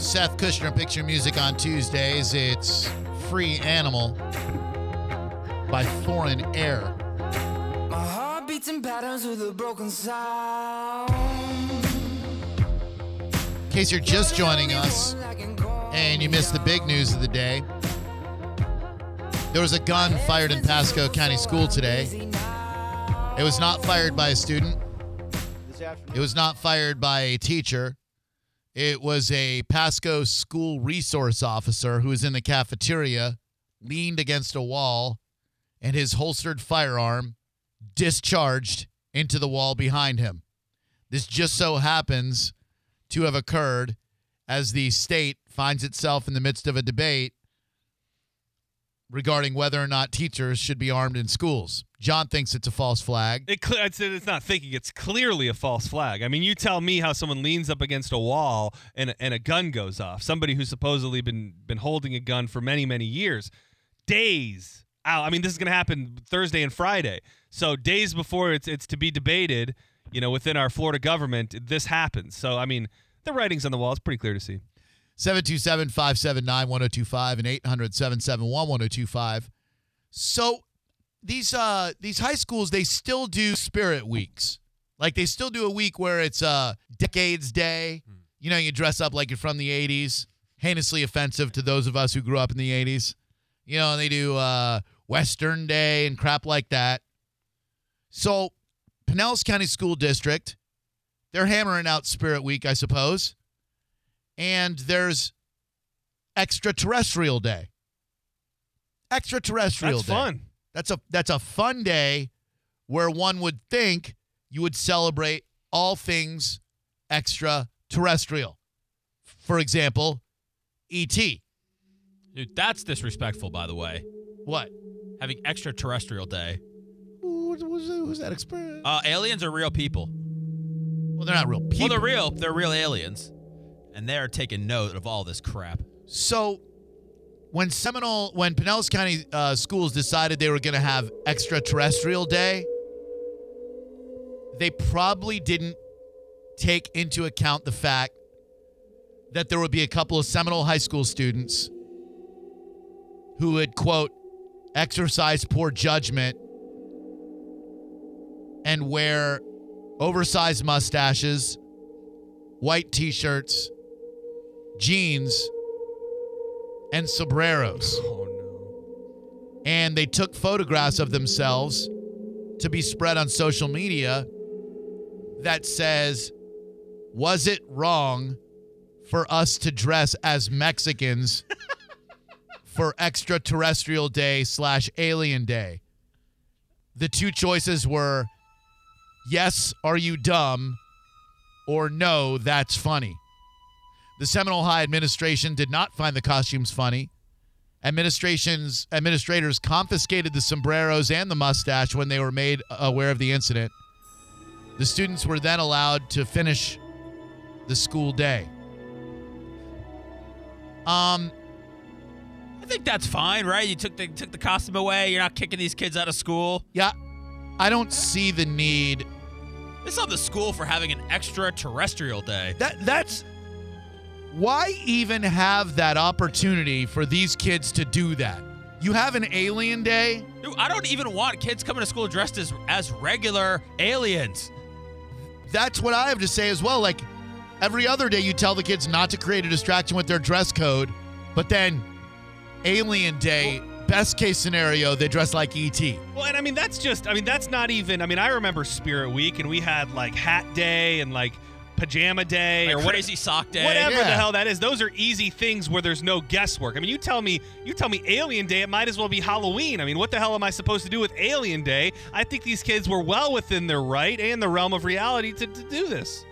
Seth Kushner Picture Music on Tuesdays. It's Free Animal by Foreign Air. My heart beats in patterns with a broken sound. In case you're just joining us and you missed the big news of the day, there was a gun fired in Pasco County School today. It was not fired by a student. It was not fired by a teacher. It was a Pasco school resource officer who was in the cafeteria, leaned against a wall, and his holstered firearm discharged into the wall behind him. This just so happens to have occurred as the state finds itself in the midst of a debate regarding whether or not teachers should be armed in schools. John thinks it's a false flag. It, I'd it's not thinking; it's clearly a false flag. I mean, you tell me how someone leans up against a wall and and a gun goes off. Somebody who's supposedly been been holding a gun for many many years, days out. I mean, this is going to happen Thursday and Friday. So days before it's it's to be debated, you know, within our Florida government, this happens. So I mean, the writing's on the wall. It's pretty clear to see. 727 579 1025 and 800 771 1025. So these uh these high schools they still do spirit weeks. Like they still do a week where it's uh decades day. You know, you dress up like you're from the 80s. Heinously offensive to those of us who grew up in the 80s. You know, they do uh Western Day and crap like that. So Pinellas County School District, they're hammering out Spirit Week, I suppose and there's extraterrestrial day. Extraterrestrial That's day. fun. That's a that's a fun day where one would think you would celebrate all things extraterrestrial. For example, ET. Dude, that's disrespectful, by the way. What? Having extraterrestrial day. Who was, was that experience? Uh, aliens are real people. well, they're not real people. Well, they're real. They're real aliens, and they're taking note of all this crap. So when Seminole, when Pinellas County uh, schools decided they were going to have extraterrestrial day, they probably didn't take into account the fact that there would be a couple of Seminole High School students who would, quote, exercise poor judgment and wear oversized mustaches, white t shirts, jeans, and sombreros. Oh no. And they took photographs of themselves to be spread on social media that says, Was it wrong for us to dress as Mexicans for extraterrestrial day slash alien day? The two choices were yes, are you dumb? Or no, that's funny. The Seminole High administration did not find the costumes funny. Administration's administrators confiscated the sombreros and the mustache when they were made aware of the incident. The students were then allowed to finish the school day. Um, I think that's fine, right? You took the took the costume away. You're not kicking these kids out of school. yeah, I don't see the need. It's on the school for having an extraterrestrial day. That that's why even have that opportunity for these kids to do that. You have an alien day. Dude, I don't even want kids coming to school dressed as as regular aliens. that's what I have to say as well. Like every other day, you tell the kids not to create a distraction with their dress code, but then Alien Day, best case scenario, they dress like ET. Well, and I mean that's just I mean that's not even I mean I remember Spirit Week and we had like hat day and like pajama day Like or what- crazy sock day. Whatever Yeah. the hell that is, those are easy things where there's no guesswork. I mean, you tell me, you tell me Alien Day, it might as well be Halloween. I mean, what the hell am I supposed to do with Alien Day? I think these kids were well within their right and the realm of reality to, to do this.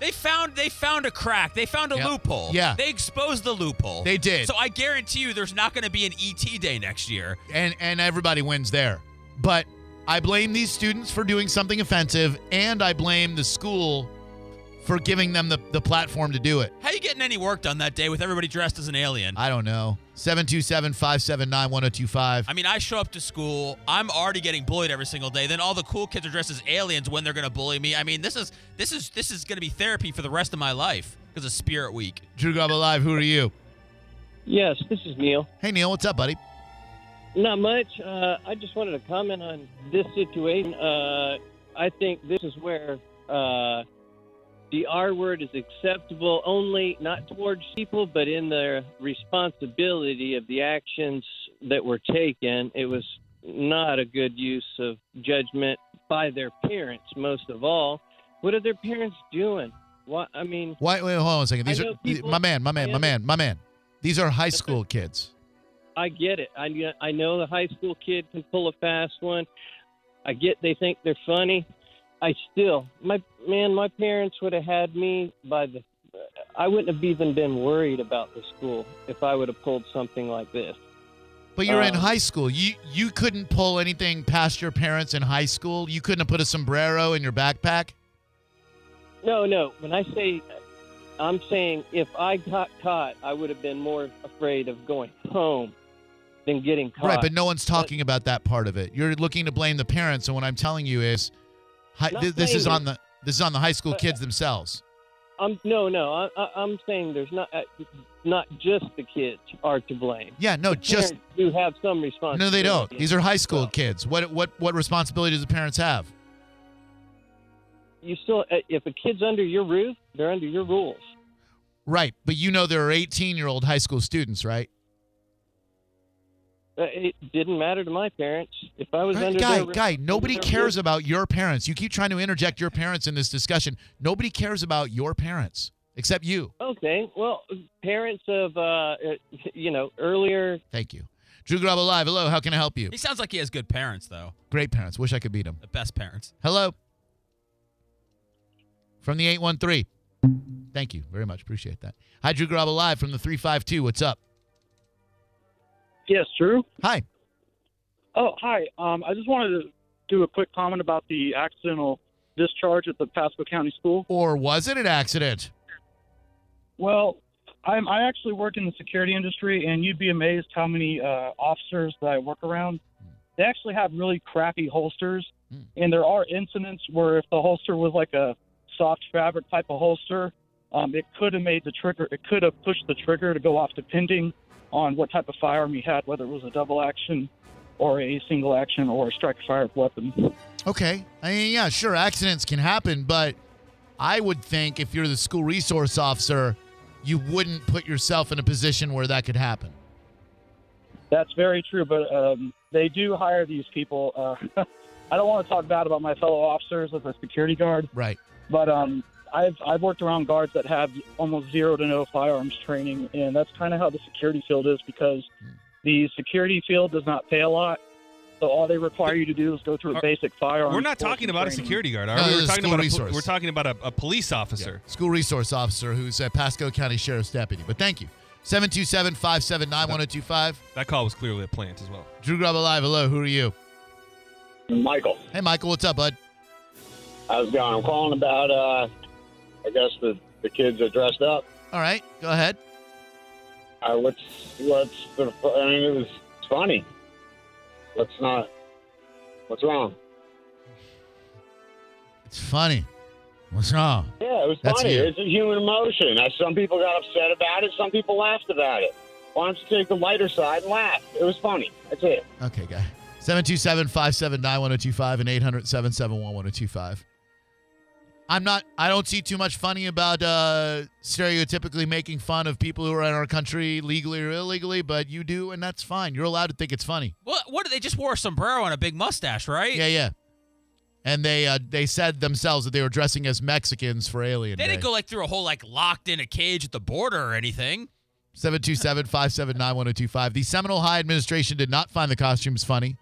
They found they found a crack. They found a Yeah. loophole. Yeah. They exposed the loophole. They did. So I guarantee you there's not going to be an ET day next year. And and everybody wins there. But I blame these students for doing something offensive, and I blame the school for giving them the, the platform to do it. How you getting any work done that day with everybody dressed as an alien? I don't know. 727 579 1025. I mean, I show up to school. I'm already getting bullied every single day. Then all the cool kids are dressed as aliens when they're going to bully me. I mean, this is this is this is going to be therapy for the rest of my life. because of Spirit Week. Drew Garabo Live, who are you? Yes, this is Neil. Hey, Neil, what's up, buddy? Not much. Uh, I just wanted to comment on this situation. Uh, I think this is where uh, the R word is acceptable only not towards people, but in the responsibility of the actions that were taken. It was not a good use of judgment by their parents, most of all. What are their parents doing? What I mean, Why, wait, hold on a second. These are people- my man, my man, my man, my man. These are high school kids. I get it. I I know the high school kid can pull a fast one. I get they think they're funny. I still, my man, my parents would have had me by the. I wouldn't have even been worried about the school if I would have pulled something like this. But you're in Um, high school. You you couldn't pull anything past your parents in high school. You couldn't have put a sombrero in your backpack. No, no. When I say, I'm saying if I got caught, I would have been more afraid of going home than getting caught. Right, but no one's talking about that part of it. You're looking to blame the parents, and what I'm telling you is, hi, th- this is on the this is on the high school But- kids themselves. I'm no, no. I, I, I'm saying there's not uh, not just the kids are to blame. Yeah, no, just do have some responsibility. no, they don't. These are high school kids. What what what responsibility does the parents have? You still, uh, if a kid's under your roof, they're under your rules. Right, but you know there are 18 year old high school students, right? Uh, It didn't matter to my parents. If I was Right, under guy, their guy, nobody their cares roof, about your parents. You keep trying to interject your parents in this discussion. Nobody cares about your parents except you. Okay, well, parents of, uh, uh, you know, earlier. Thank you. Drew Garabo Live. Hello, how can I help you? He sounds like he has good parents, though. Great parents. Wish I could beat him. The best parents. Hello. From the 813. Thank you very much. Appreciate that. Hi, Drew Garabo Live from the 352. What's up? Yes, Drew. Hi. Oh, hi. Um, I just wanted to do a quick comment about the accidental discharge at the Pasco County School. Or was it an accident? Well, I'm, I actually work in the security industry, and you'd be amazed how many uh, officers that I work around. They actually have really crappy holsters, Hmm. and there are incidents where if the holster was like a soft fabric type of holster, um, it could have made the trigger. It could have pushed the trigger to go off, depending on what type of firearm you had, whether it was a double action or a single action or a strike fire weapon. Okay. I mean, yeah, sure, accidents can happen, but I would think if you're the school resource officer, you wouldn't put yourself in a position where that could happen. That's very true, but um, they do hire these people. Uh, I don't want to talk bad about my fellow officers as a security guard, Right. but um, I've I've worked around guards that have almost zero to no firearms training, and that's kind of how the security field is because the security field does not pay a lot. So all they require you to do is go through a basic firearms. We're not talking and about a security guard, are No, we? this We're is talking school about a, resource. we're talking about a, a police officer. School resource officer who's a Pasco County Sheriff's deputy. But thank you. 727 579 1025. That call was clearly a plant as well. Drew Garabo Live. Hello. Who are you? Michael, Hey, Michael. What's up, bud? how's it going? I'm calling about, uh, I guess the, the kids are dressed up. All right. Go ahead. Uh, what's what's the? I mean, it was it's funny. Let's not. What's wrong? It's funny. What's wrong? Yeah, it was That's funny. you. It's a human emotion. Uh, Some people got upset about it. Some people laughed about it. Why don't you take the lighter side and laugh? It was funny. That's it. Okay, guy. 727 579 1025 and 800 771 1025. I'm not, I don't see too much funny about uh, stereotypically making fun of people who are in our country legally or illegally, but you do, and that's fine. You're allowed to think it's funny. What? What? They just wore a sombrero and a big mustache, right? Yeah, yeah. And they uh, they said themselves that they were dressing as Mexicans for Alien They didn't go like through a whole like locked in a cage at the border or anything. 727 579 1025. The Seminole High administration did not find the costumes funny.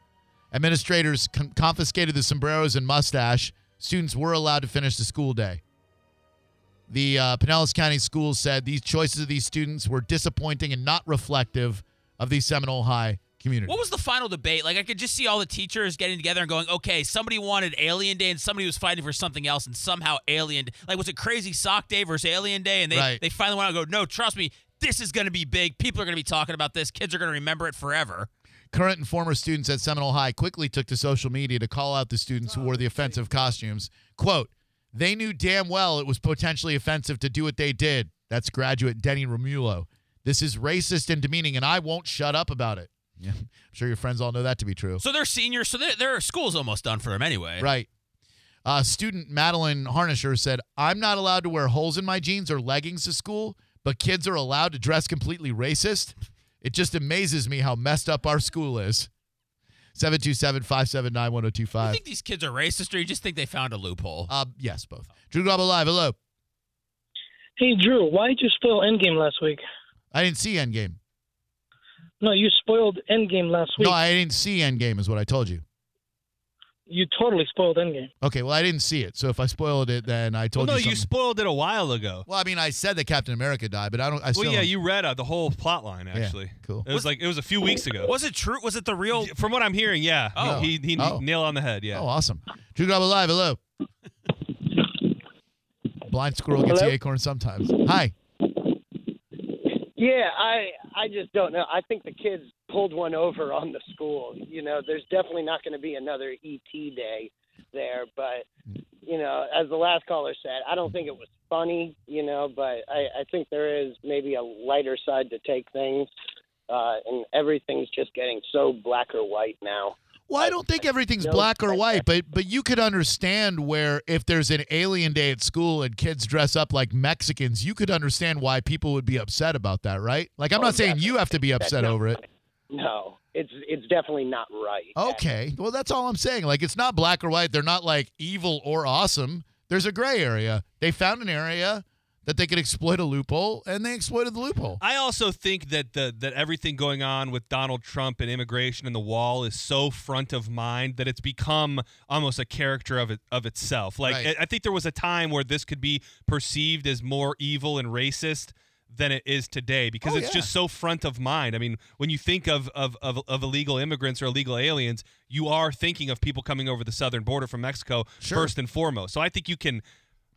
Administrators con- confiscated the sombreros and mustache. Students were allowed to finish the school day. The uh, Pinellas County Schools said these choices of these students were disappointing and not reflective of the Seminole High community. What was the final debate? Like I could just see all the teachers getting together and going, "Okay, somebody wanted Alien Day and somebody was fighting for something else, and somehow Alien like was it Crazy Sock Day versus Alien Day?" And they Right. they finally want to go, "No, trust me, this is going to be big. People are going to be talking about this. Kids are going to remember it forever." Current and former students at Seminole High quickly took to social media to call out the students who wore the offensive costumes. Quote, they knew damn well it was potentially offensive to do what they did. That's graduate Denny Romulo. This is racist and demeaning, and I won't shut up about it. Yeah, I'm sure your friends all know that to be true. So they're seniors, so their their school's almost done for them anyway. Right. Uh, student Madeline Harnisher said, I'm not allowed to wear holes in my jeans or leggings to school, but kids are allowed to dress completely racist. It just amazes me how messed up our school is. 727-579-1025. You think these kids are racist, or you just think they found a loophole? Uh, yes, both. Drew Garabo Live, hello. Hey, Drew, why did you spoil Endgame last week? I didn't see Endgame. No, you spoiled Endgame last week. No, I didn't see Endgame, is what I told you. You totally spoiled Endgame. Okay, well, I didn't see it. So if I spoiled it, then I Well, told no, you No, you spoiled it a while ago. well, I mean, I said that Captain America died, but I don't. I still Well, yeah, don't- you read uh, the whole plot line actually. cool. It was like it was a few weeks ago. Was it true? Was it the real? From what I'm hearing, yeah. Oh. he he, he Oh. nailed on the head. Yeah. Oh, awesome. Drew Garabo live. hello. Blind squirrel gets Hello? the acorn sometimes. Hi. Yeah, I I just don't know. I think the kids pulled one over on the school. You know, there's definitely not going to be another ET day there, but you know, as the last caller said, I don't think it was funny. You know, but I I think there is maybe a lighter side to take things, uh, and everything's just getting so black or white now. Well, I don't think everything's black or white, but but you could understand where if there's an alien day at school and kids dress up like Mexicans, you could understand why people would be upset about that, right? Like I'm Oh, not saying you have to be upset over it. No, it's it's definitely not right. Okay. Well, that's all I'm saying. Like it's not black or white. They're not like evil or awesome. There's a gray area. They found an area that they could exploit a loophole and they exploited the loophole. I also think that the that everything going on with Donald Trump and immigration and the wall is so front of mind that it's become almost a character of it of itself. Like Right. I I think there was a time where this could be perceived as more evil and racist than it is today because Oh, it's yeah. just so front of mind. I mean, when you think of, of of of illegal immigrants or illegal aliens, you are thinking of people coming over the southern border from Mexico Sure. first and foremost. So I think you can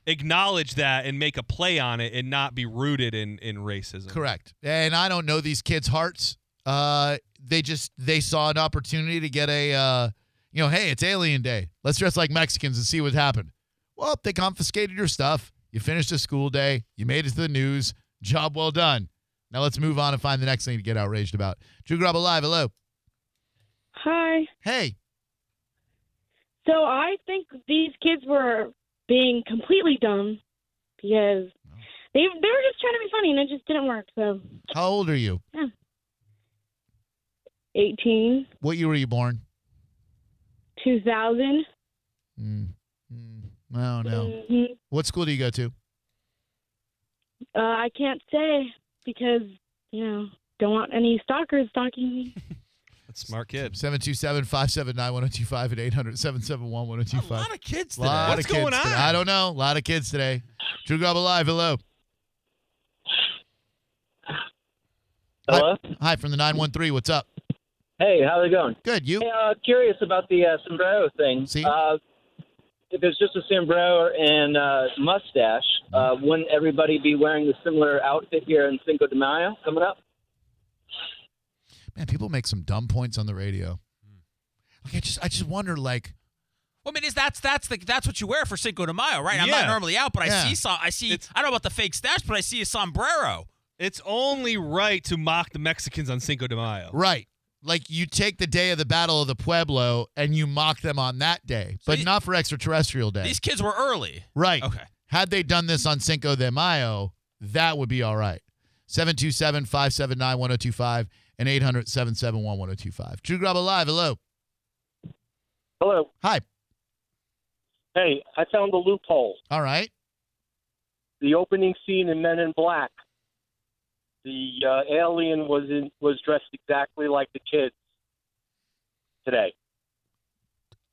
acknowledge that and make a play on it and not be rooted in in racism. Correct. And I don't know these kids' hearts. Uh, they just they saw an opportunity to get a, uh, you know, hey, it's Alien Day. Let's dress like Mexicans and see what happened. Well, they confiscated your stuff. You finished a school day. You made it to the news. Job well done. Now let's move on and find the next thing to get outraged about. Drew Garabo Live, hello. Hi. Hey, So I think these kids were being completely dumb because they they were just trying to be funny and it just didn't work. So how old are you? Yeah. 18, What year were you born? 2000. Mm, mm, I don't know. Mhm. What school do you go to? Uh, I can't say because you know don't want any stalkers stalking me. Smart kid. 727 579 1025 at 800 771 A lot of kids today. lot What's of kids going today. on? I don't know. A lot of kids today. Drew Garabo Live, hello. Hello. Hi, from the 913. What's up? Hey, how's it going? Good. You? Hey, uh, curious about the uh, sombrero thing. See? Uh, if it's just a sombrero and uh, mustache, uh, wouldn't everybody be wearing the similar outfit here in Cinco de Mayo coming up? Man, people make some dumb points on the radio. Like I just I just wonder like Well, I mean, is that's that's the that's what you wear for Cinco de Mayo, right? I'm not normally out, but I see some. I see. It's- I don't know about the fake stash, but I see a sombrero. It's only right to mock the Mexicans on Cinco de Mayo. right. Like you take the day of the Battle of the Pueblo and you mock them on that day, but you- not for extraterrestrial day. These kids were early. right. Okay. Had they done this on Cinco de Mayo, that would be all right. 727 579 1025 and 800 771 1025. Drew Garabo Live, hello. Hello. Hi. Hey, I found a loophole. All right. The opening scene in Men in Black. The uh, alien was in was dressed exactly like the kids today.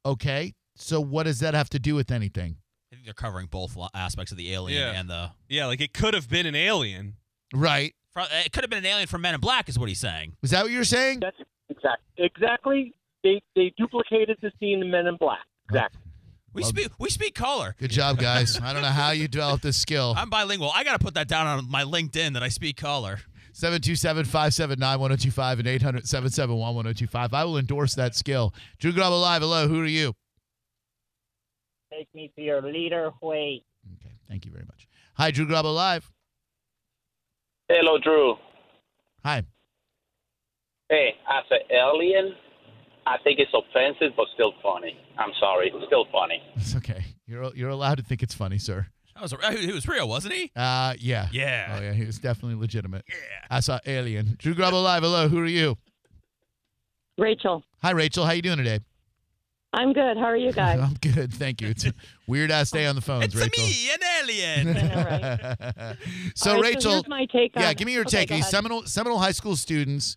Okay. So what does that have to do with anything? I think they're covering both aspects of the alien Yeah. and the. Yeah, like it could have been an alien. Right. It could have been an alien from Men in Black, is what he's saying. Was that what you're saying? That's exact exactly. They they duplicated the scene in Men in Black. Exactly. We Well- speak. We speak color. Good job, guys. I don't know how you developed this skill. I'm bilingual. I got to put that down on my LinkedIn that I speak color. 727 579 1025 and 800 771 1025. I will endorse that skill. Drew Garabo Live, hello. Who are you? Take me to your leader, Wait. Okay. Thank you very much. Hi, Drew Garabo Live. Hello, Drew. Hi. Hey, as an alien, I think it's offensive, but still funny. I'm sorry, it's still funny. It's okay. You're you're allowed to think it's funny, sir. That was a, he was real, wasn't he? Uh, yeah. Yeah. Oh yeah, he was definitely legitimate. Yeah. I saw Alien. Drew Garabo live. Hello. Who are you? Rachel. Hi, Rachel. How you doing today? I'm good. How are you guys? I'm good, thank you. It's a weird ass day on the phones, It's Rachel. me, an alien. so All right, Rachel, here's my take yeah, give me your Okay, take. go These ahead. Seminole Seminole High School students,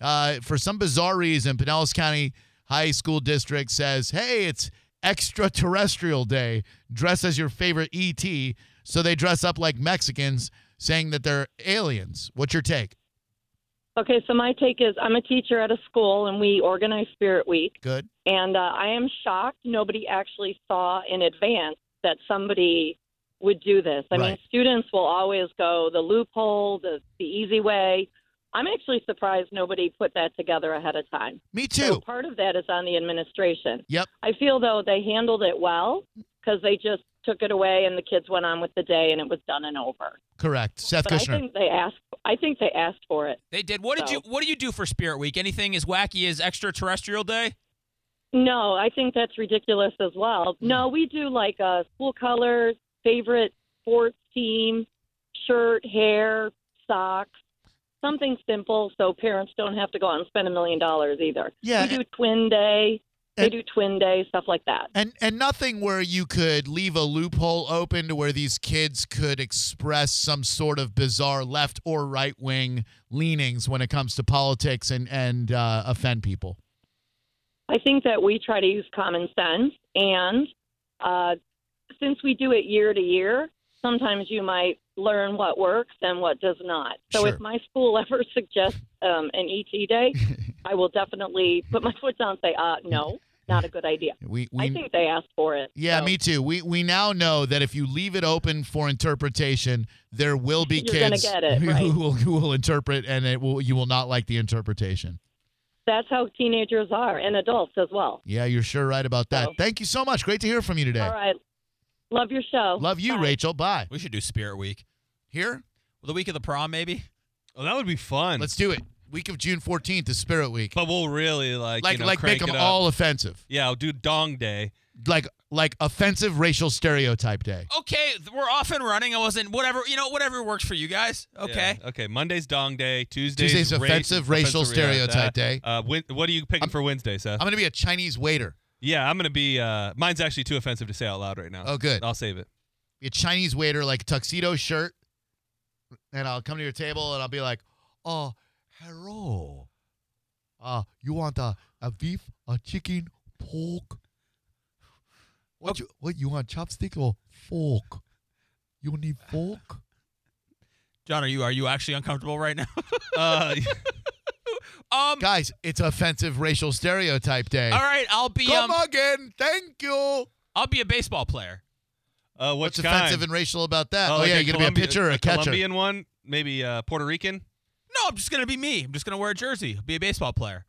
uh, for some bizarre reason, Pinellas County High School District says, "Hey, it's Extraterrestrial Day. Dress as your favorite ET." So they dress up like Mexicans, saying that they're aliens. What's your take? Okay, so my take is I'm a teacher at a school and we organize Spirit Week. Good. And uh, I am shocked nobody actually saw in advance that somebody would do this. I mean, students will always go the loophole, the, the easy way. I'm actually surprised nobody put that together ahead of time. Me So too. part of that is on the administration. Yep. I feel though they handled it well because they just took it away and the kids went on with the day and it was done and over. Correct. Seth but I think they asked. I think they asked for it. They did. What did you What do you do for Spirit Week? Anything as wacky as Extraterrestrial Day? No, I think that's ridiculous as well. No, we do like uh, school colors, favorite sports team, shirt, hair, socks, something simple so parents don't have to go out and spend a million dollars either. Yeah, we do twin day. They do twin day stuff like that. And and nothing where you could leave a loophole open to where these kids could express some sort of bizarre left or right wing leanings when it comes to politics and and uh, offend people. I think that we try to use common sense, and uh, since we do it year to year, sometimes you might learn what works and what does not. So Sure. if my school ever suggests um, an ET day, I will definitely put my foot down and say, uh, no, not a good idea. We, I think they asked for it. yeah, me too. We we now know that if you leave it open for interpretation, there will be You're kids it, who, right. who will who will interpret, and it will you will not like the interpretation. That's how teenagers are, and adults as well. Yeah, you're sure right about that. Thank you so much. Great to hear from you today. All right. Love your show. Love you, Bye. Rachel. Bye. We should do Spirit Week here. the week of the prom, maybe. Oh, that would be fun. Let's do it. Week of June 14th is Spirit Week. But we'll really like Like you know, like make crank them it up. all offensive. Yeah, I'll do Dong Day. Like like offensive racial stereotype day. Okay, we're off and running. I wasn't whatever you know. Whatever works for you guys. Okay. Yeah, Okay. Monday's Dong Day. Tuesday's, Tuesday's offensive racial offensive, stereotype day. Uh, Wed- what are you picking for Wednesday, Seth? I'm gonna be a Chinese waiter. Yeah, I'm gonna be. Uh, mine's actually too offensive to say out loud right now. Oh, good. I'll save it. Be a Chinese waiter, like tuxedo shirt, and I'll come to your table and I'll be like, "Oh, hello. Uh, you want a, a beef, a chicken, pork? What you what you want? Chopstick or fork? You need fork? John, are you are you actually uncomfortable right now? Uh, um, Guys, it's offensive racial stereotype day. all right, I'll be Come um, again. Thank you. I'll be a baseball player. Uh, What's what offensive and racial about that? Oh, like yeah, you're gonna be a pitcher or a catcher. Colombian one, maybe uh, Puerto Rican. No, I'm just gonna be me. I'm just gonna wear a jersey. Be a baseball player.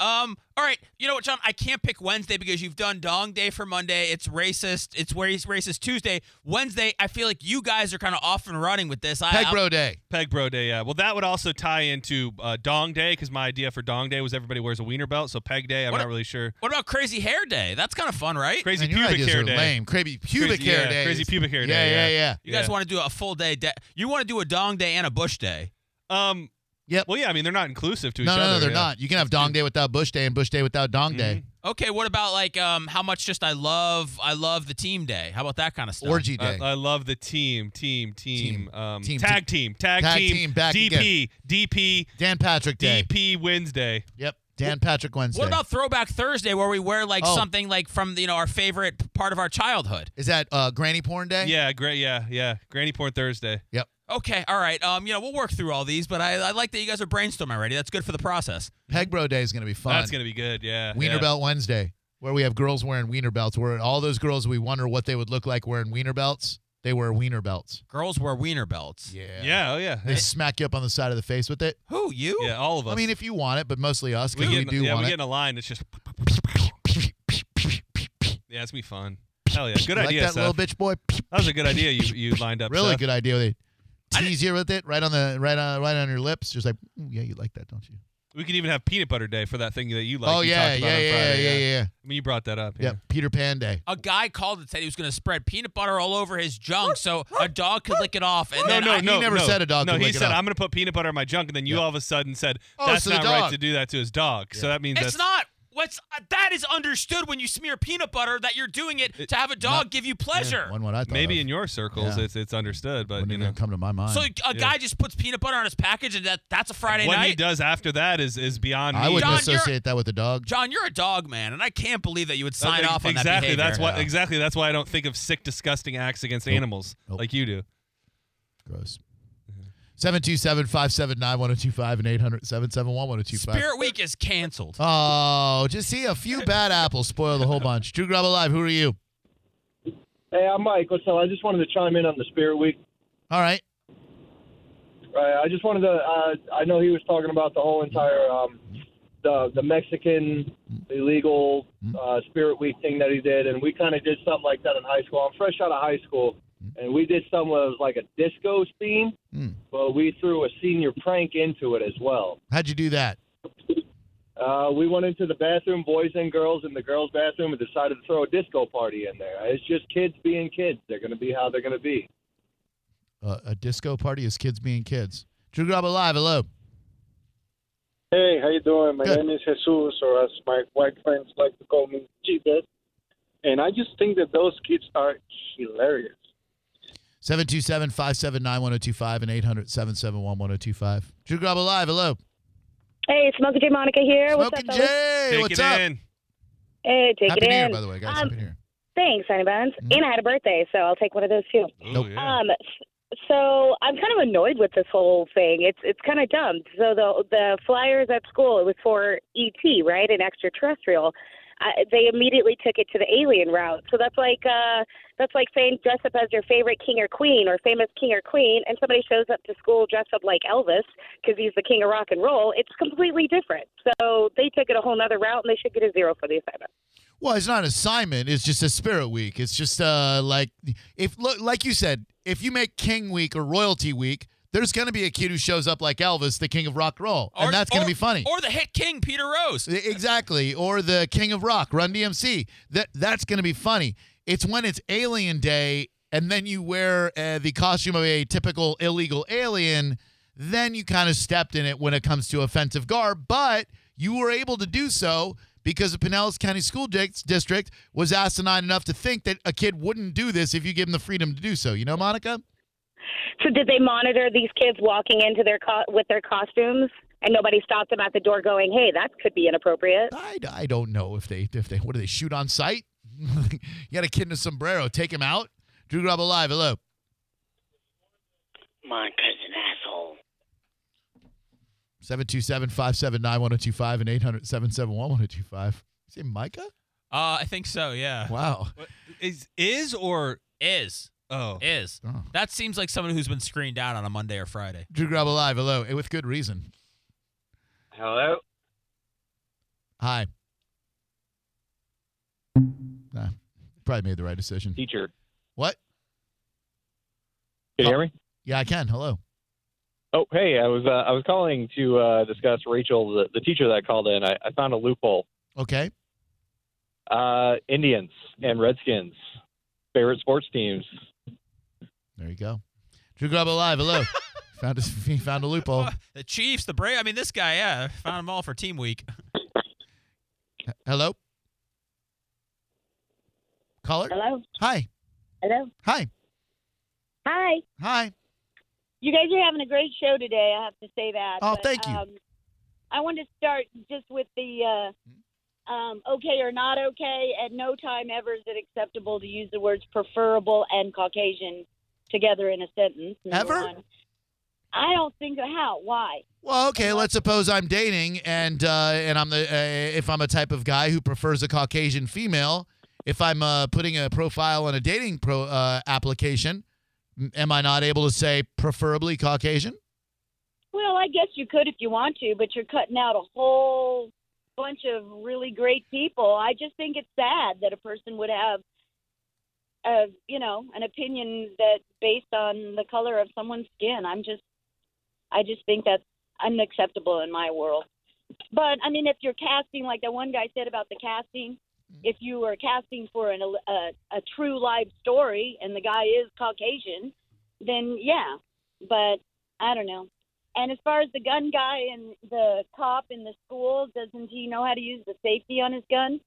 Um. All right. You know what, John? I can't pick Wednesday because you've done Dong Day for Monday. It's racist. It's where he's racist Tuesday. Wednesday. I feel like you guys are kind of off and running with this. I, Peg I'm- Bro Day. Peg Bro Day, yeah. Well, that would also tie into uh, Dong Day because my idea for Dong Day was everybody wears a wiener belt. So Peg Day, I'm What not a- really sure. What about Crazy Hair Day? That's kind of fun, right? Crazy Man, your pubic ideas hair are day. lame. Crazy pubic Crazy- hair yeah, day. crazy pubic hair yeah, day, Yeah, yeah. yeah, You guys want to do a full day? De- you want to do a Dong Day and a Bush Day? Um. Yep. Well, yeah. I mean, they're not inclusive to each No, other. no, no, they're yeah. not. You can have Dong Day without Bush Day and Bush Day without Dong Day. Okay. What about like um how much just I love I love the team day? How about that kind of stuff? Orgy I, Day. I love the team, team, team, Team. um, Team. tag team, tag, Tag team, team, back DP, DP, Dan Patrick Day. DP Wednesday. Yep. Dan Patrick Wednesday. What about Throwback Thursday where we wear like Oh. something like from you know our favorite part of our childhood? Is that uh, Granny Porn Day? Yeah, great. Yeah, yeah. Granny Porn Thursday. Yep. Okay, all right. Um, you know we'll work through all these, but I, I like that you guys are brainstorming already. That's good for the process. Peg Bro Day is going to be fun. That's gonna be good. Yeah. Wiener yeah. Belt Wednesday, where we have girls wearing wiener belts. Where all those girls we wonder what they would look like wearing wiener belts. They wear wiener belts. Girls wear wiener belts. Yeah. Yeah. Oh yeah. They smack you up on the side of the face with it. Who you? Yeah. All of us. I mean, if you want it, but mostly us we because we, get, do yeah, want we it. get in a line. It's just. Yeah, it's gonna be fun. Hell yeah, good You like idea, that Seth. little bitch boy? That was a good idea you you lined up. Really Seth. good idea. They tease you with it right on the right on right on your lips. Just like, "Ooh, yeah, you like that, don't you? We could even have peanut butter day for that thing that you like. oh you yeah, talked yeah, about on yeah, Friday, yeah, yeah, yeah. I mean, you brought that up. Yeah. Yep, Peter Pan Day. A guy called and said he was going to spread peanut butter all over his junk so a dog could lick it off. And No, then no, I, no. He never no. said a dog No, could he lick it said off. I'm going to put peanut butter in my junk, and then you Yeah. all of a sudden said Oh, that's so not right to do that to his dog. So that means It's that's not. What's uh, that is understood when you smear peanut butter that you're doing it, to have a dog not- give you pleasure. One what I thought maybe of. in your circles Yeah. it's it's understood, but Wouldn't you know come to my mind. So a guy just puts peanut butter on his package and that that's a Friday what night. What he does after that is is beyond I me. wouldn't John, associate that with a dog. John, you're a dog man, and I can't believe that you would sign Uh, off on exactly. that behavior. That's why Yeah. exactly that's why I don't think of sick, disgusting acts against Nope. animals Nope. like you do. Gross. 727 579 1025 and 800 771 1025. Spirit Week is canceled. Oh, just see a few bad apples spoil the whole bunch. Drew Garabo Live, who are you? Hey, I'm Mike. What's up? I just wanted to chime in on the Spirit Week. All right. Right. I just wanted to. Uh, I know he was talking about the whole entire um, the the Mexican illegal uh, Spirit Week thing that he did, and we kind of did something like that in high school. I'm fresh out of high school, and we did something that was like a disco theme, Mm. but we threw a senior prank into it as well. How'd you do that? Uh, we went into the bathroom, boys and girls, in the girls' bathroom, and decided to throw a disco party in there. It's just kids being kids. They're going to be how they're going to be. Uh, a disco party is kids being kids. Drew Garabo Live, hello. Hey, how you doing? My Good. name is Jesus, or as my white friends like to call me, Jesus. And I just think that those kids are hilarious. 727 579 1025 and 800 771 1025. Drew Garabo Live, hello. Hey, it's Smoking J Monica here. What's Smoking up, fellas? Jay, Take what's it up? in. Hey, take Happy it New Year, in. by the way, guys. Um, Happy New Year. Thanks, Honey Buns. Mm-hmm. And I had a birthday, so I'll take one of those too. Oh, yeah. Um, so I'm kind of annoyed with this whole thing. It's it's kind of dumb. So the the flyers at school it was for ET, right, an extraterrestrial. They immediately took it to the alien route. So that's like uh, that's like saying dress up as your favorite king or queen or famous king or queen, and somebody shows up to school dressed up like Elvis because he's the king of rock and roll. It's completely different. So they took it a whole nother route, and they should get a zero for the assignment. Well, it's not an assignment. It's just a spirit week. It's just uh like if like you said, if you make King Week or Royalty Week, there's going to be a kid who shows up like Elvis, the king of rock and roll, Or- and that's going to be funny. Or the hit king Peter Rose. Exactly, or the king of rock, Run DMC. That that's going to be funny. It's when it's Alien Day, and then you wear uh, the costume of a typical illegal alien. Then you kind of stepped in it when it comes to offensive garb, but you were able to do so because the Pinellas County School District was asinine enough to think that a kid wouldn't do this if you give him the freedom to do so. You know, Monica? So did they monitor these kids walking into their co- with their costumes, and nobody stopped them at the door going, "Hey, that could be inappropriate." I, I don't know if they if they what do they shoot on sight? you got a kid in a sombrero, take him out. Drew Garabo live, hello. Monica's an asshole. 727-579-1025 and 800-771-1025. Say Micah? Uh, I think so. Yeah. Wow. Is is or Is oh is Oh. that seems like someone who's been screened out on a Monday or Friday. Drew Garabo live, hello. And with good reason. Hello. Hi. Nah, probably made the right decision. Teacher. What? Can you hear me? Yeah, I can. Hello. Oh, hey, I was uh, I was calling to uh, discuss Rachel, the, the teacher that I called in. I, I found a loophole. Okay. Uh, Indians and Redskins, favorite sports teams. There you go. Drew Garabo live, hello. found a, he found a loophole. The Chiefs, the Braves. I mean, this guy. Yeah, found them all for Team Week. Hello? Caller? Hello. Hi. Hello. Hi. Hi. Hi. You guys are having a great show today. I have to say that. Oh, But, thank you. Um, I want to start just with the uh, um, okay or not okay. At no time ever is it acceptable to use the words preferable and Caucasian together in a sentence. Ever? one. I don't think how. Why? Well, okay. Let's suppose I'm dating, and uh, and I'm the uh, if I'm a type of guy who prefers a Caucasian female. If I'm uh, putting a profile on a dating pro uh, application, m- am I not able to say preferably Caucasian? Well, I guess you could if you want to, but you're cutting out a whole bunch of really great people. I just think it's sad that a person would have a you know an opinion that based on the color of someone's skin. I'm just I just think that's unacceptable in my world. But I mean, if you're casting like that one guy said about the casting, mm-hmm. if you are casting for an, a a true live story and the guy is Caucasian, then yeah. But I don't know. And as far as the gun guy and the cop in the school, doesn't he know how to use the safety on his gun?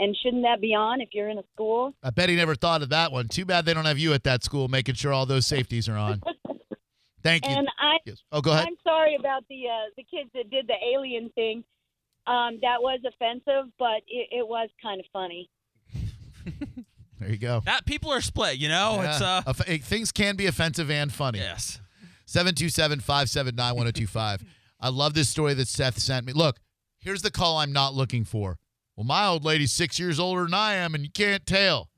And shouldn't that be on if you're in a school? I bet he never thought of that one. Too bad they don't have you at that school making sure all those safeties are on. Thank you. And I, Yes. Oh, go ahead. I'm sorry about the uh, the kids that did the alien thing. Um, that was offensive, but it, it was kind of funny. There you go. That people are split, you know. It's Yeah. uh, Off- things can be offensive and funny. Yes. 727-579-1025. I love this story that Seth sent me. Look, here's the call I'm not looking for. Well, my old lady's six years older than I am, and you can't tell.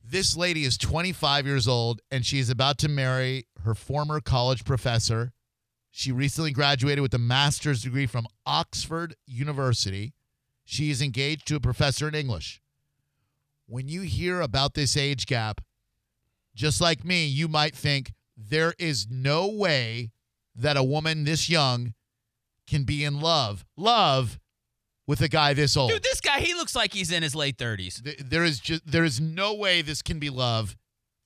This lady is 25 years old, and she is about to marry her former college professor. She recently graduated with a master's degree from Oxford University. She is engaged to a professor in English. When you hear about this age gap, just like me, you might think there is no way that a woman this young can be in love, love with a guy this old. dude, this guy he looks like he's in his late 30s. Th- There is just there is no way this can be love,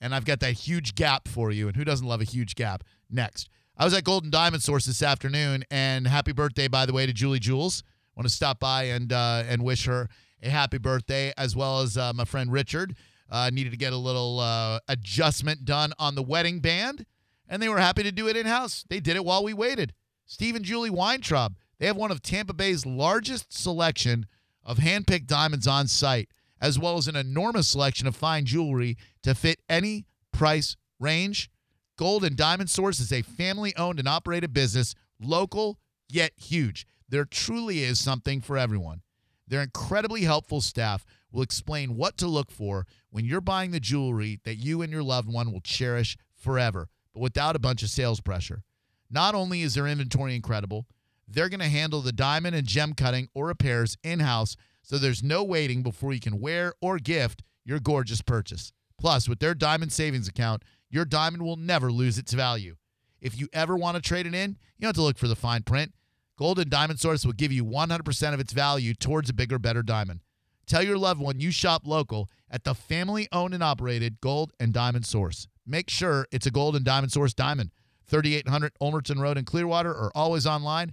and I've got that huge gap for you. And who doesn't love a huge gap? Next, I was at Gold and Diamond Source this afternoon, and happy birthday, by the way, to Julie Jules. Want to stop by and uh, and wish her a happy birthday, as well as uh, my friend Richard. Uh, needed to get a little uh, adjustment done on the wedding band, and they were happy to do it in house. They did it while we waited. Steve and Julie Weintraub. They have one of Tampa Bay's largest selection of hand-picked diamonds on site, as well as an enormous selection of fine jewelry to fit any price range. Gold and Diamond Source is a family-owned and operated business, local yet huge. There truly is something for everyone. Their incredibly helpful staff will explain what to look for when you're buying the jewelry that you and your loved one will cherish forever, but without a bunch of sales pressure. Not only is their inventory incredible, they're going to handle the diamond and gem cutting or repairs in house, so there's no waiting before you can wear or gift your gorgeous purchase. Plus, with their diamond savings account, your diamond will never lose its value. If you ever want to trade it in, you have to look for the fine print. Gold and Diamond Source will give you 100% of its value towards a bigger, better diamond. Tell your loved one you shop local at the family owned and operated Gold and Diamond Source. Make sure it's a Gold and Diamond Source diamond. 3800 Ulmerton Road in Clearwater or always online